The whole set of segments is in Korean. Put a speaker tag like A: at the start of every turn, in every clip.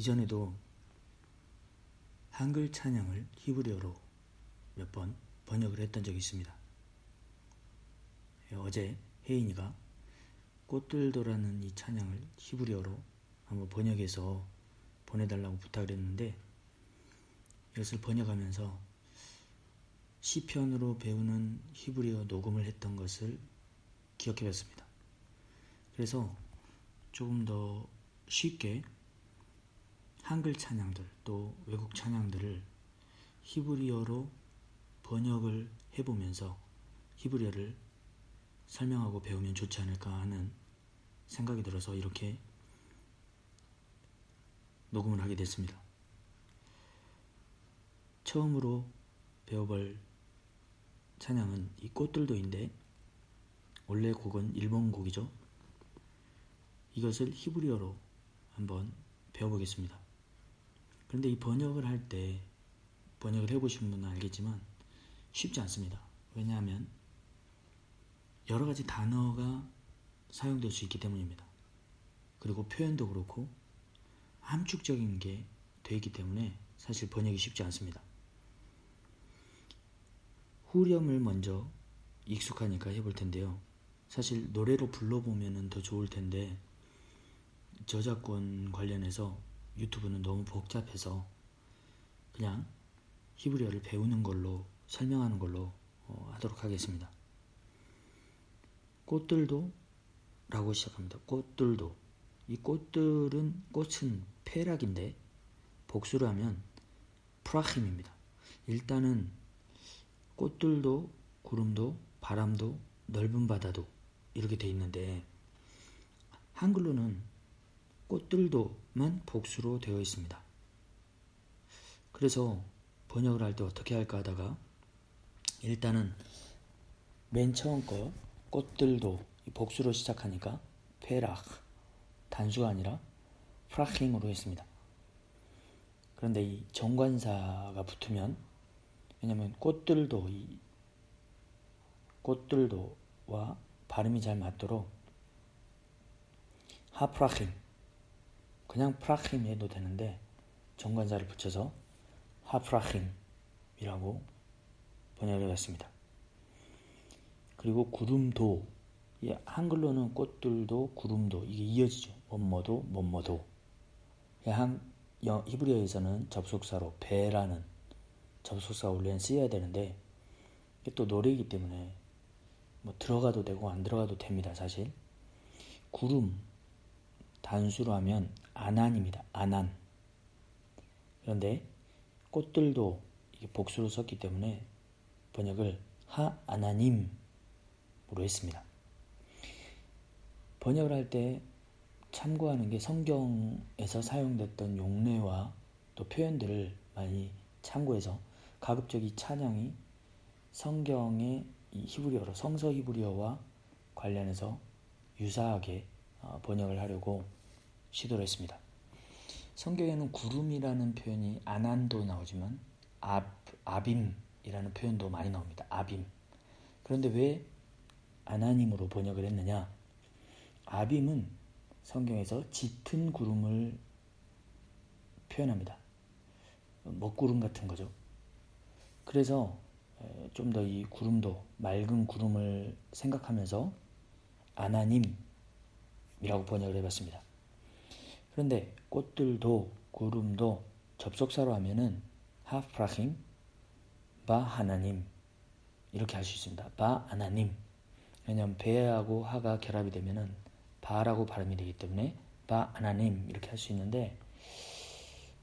A: 이전에도 한글 찬양을 히브리어로 몇 번 번역을 했던 적이 있습니다. 예, 어제 혜인이가 꽃들도라는 이 찬양을 히브리어로 한번 번역해서 보내달라고 부탁을 했는데 이것을 번역하면서 시편으로 배우는 히브리어 녹음을 했던 것을 기억해 봤습니다. 그래서 조금 더 쉽게 한글 찬양들 또 외국 찬양들을 히브리어로 번역을 해보면서 히브리어를 설명하고 배우면 좋지 않을까 하는 생각이 들어서 이렇게 녹음을 하게 됐습니다. 처음으로 배워볼 찬양은 이 꽃들도인데 원래 곡은 일본 곡이죠. 이것을 히브리어로 한번 배워보겠습니다. 그런데 이 번역을 할 때 번역을 해보신 분은 알겠지만 쉽지 않습니다. 왜냐하면 여러 가지 단어가 사용될 수 있기 때문입니다. 그리고 표현도 그렇고 함축적인 게 되기 때문에 사실 번역이 쉽지 않습니다. 후렴을 먼저 익숙하니까 해볼 텐데요. 사실 노래로 불러보면 더 좋을 텐데 저작권 관련해서 유튜브는 너무 복잡해서 그냥 히브리어를 배우는 걸로 설명하는 걸로 어, 하도록 하겠습니다. 꽃들도 라고 시작합니다. 꽃들도 이 꽃들은 꽃은 페락인데 복수를 하면 프라힘입니다. 일단은 꽃들도 구름도 바람도 넓은 바다도 이렇게 돼 있는데 한글로는 꽃들도만 복수로 되어 있습니다. 그래서 번역을 할 때 어떻게 할까 하다가 일단은 맨 처음 거 꽃들도 복수로 시작하니까 페락 단수가 아니라 프라킹으로 했습니다. 그런데 이 정관사가 붙으면 왜냐면 꽃들도 이 꽃들도와 발음이 잘 맞도록 하프라힘 그냥 프라힘 해도 되는데 정관사를 붙여서 하프라힘이라고 번역을 해봤습니다. 그리고 구름도 한글로는 꽃들도 구름도 이게 이어지죠. 뭐뭐도 뭐뭐도 한 히브리어에서는 접속사로 배라는 접속사 원래는 쓰여야 되는데 또 노래이기 때문에 뭐 들어가도 되고 안 들어가도 됩니다. 사실 구름 단수로 하면 아난입니다. 아난 그런데 꽃들도 복수로 썼기 때문에 번역을 하아나님으로 했습니다. 번역을 할 때 참고하는 게 성경에서 사용됐던 용례와 또 표현들을 많이 참고해서 가급적 이 찬양이 성경의 히브리어로 성서 히브리어와 관련해서 유사하게 어, 번역을 하려고 시도를 했습니다. 성경에는 구름이라는 표현이 아난도 나오지만 아, 아빔이라는 표현도 많이 나옵니다. 아빔. 그런데 왜 아나님으로 번역을 했느냐? 아빔은 성경에서 짙은 구름을 표현합니다. 먹구름 같은 거죠. 그래서 좀 더 이 구름도 맑은 구름을 생각하면서 아나님이라고 번역을 해봤습니다. 그런데 꽃들도 구름도 접속사로 하면은 하프라힘 바 하나님 이렇게 할 수 있습니다. 바 하나님 왜냐하면 배하고 하가 결합이 되면은 바라고 발음이 되기 때문에 바 하나님 이렇게 할 수 있는데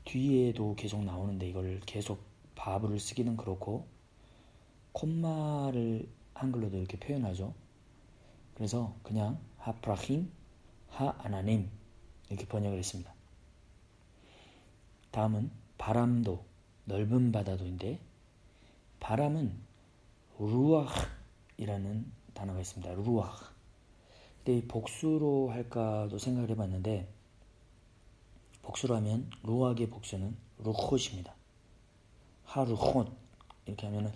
A: 뒤에도 계속 나오는데 이걸 계속 바브를 쓰기는 그렇고 콤마를 한글로도 이렇게 표현하죠. 그래서 그냥 하프라힘 하아나님 이렇게 번역을 했습니다. 다음은 바람도 넓은 바다도인데 바람은 루아흐이라는 단어가 있습니다. 루아흐. 근데 복수로 할까도 생각을 해봤는데 복수로 하면 루아의 복수는 루콧입니다. 하루콧 이렇게 하면은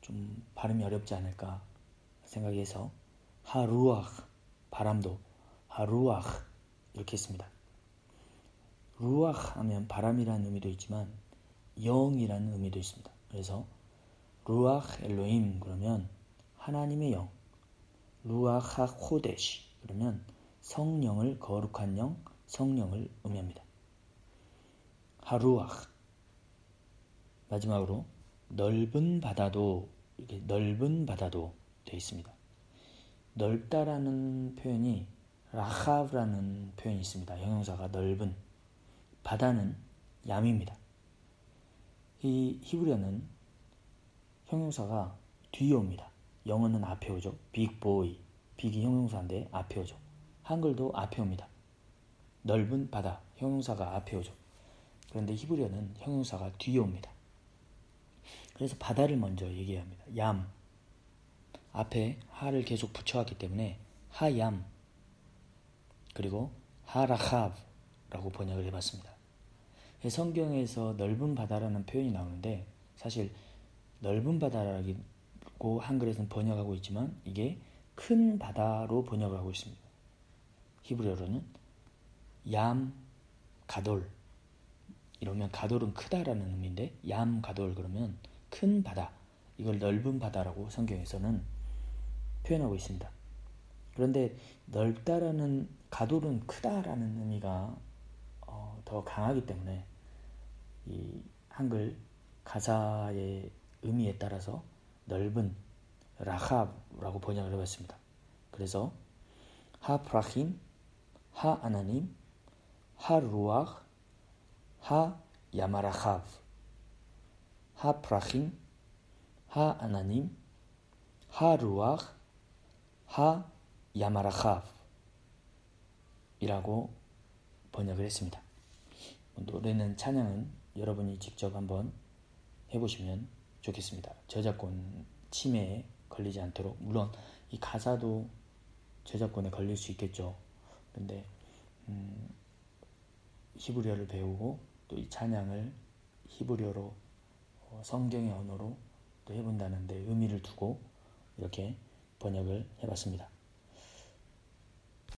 A: 좀 발음이 어렵지 않을까 생각해서 하루아흐 바람도 하루아흐 이렇게 했습니다. 루아흐 하면 바람이라는 의미도 있지만 영이라는 의미도 있습니다. 그래서 루아흐 엘로임 그러면 하나님의 영, 루아하 코데시 그러면 성령을 거룩한 영, 성령을 의미합니다. 하루아흐 마지막으로 넓은 바다도 이렇게 넓은 바다도 되어 있습니다. 넓다라는 표현이 라하브라는 표현이 있습니다. 형용사가 넓은 바다는 얌입니다. 이 히브리어는 형용사가 뒤에 옵니다. 영어는 앞에 오죠. 빅보이. 빅이 형용사인데 앞에 오죠. 한글도 앞에 옵니다. 넓은 바다. 형용사가 앞에 오죠. 그런데 히브리어는 형용사가 뒤에 옵니다. 그래서 바다를 먼저 얘기합니다. 얌. 앞에 하를 계속 붙여왔기 때문에 하얌. 그리고 하라하브라고 번역을 해봤습니다. 성경에서 넓은 바다라는 표현이 나오는데 사실 넓은 바다라고 한글에서는 번역하고 있지만 이게 큰 바다로 번역을 하고 있습니다. 히브리어로는 얌 가돌 이러면 가돌은 크다라는 의미인데 얌 가돌 그러면 큰 바다 이걸 넓은 바다라고 성경에서는 표현하고 있습니다. 그런데 넓다라는 가도는 크다라는 의미가 어, 더 강하기 때문에 이 한글 가사의 의미에 따라서 넓은 라합라고 번역을 해봤습니다. 그래서 하 프라힘, 하 아나님, 하 루악, 하 야마라합, 하 프라힘, 하 아나님, 하 루악, 하 야마라합 이라고 번역을 했습니다. 노래는 찬양은 여러분이 직접 한번 해보시면 좋겠습니다. 저작권 침해에 걸리지 않도록 물론 이 가사도 저작권에 걸릴 수 있겠죠. 그런데 음, 히브리어를 배우고 또 이 찬양을 히브리어로 어, 성경의 언어로 또 해본다는데 의미를 두고 이렇게 번역을 해봤습니다.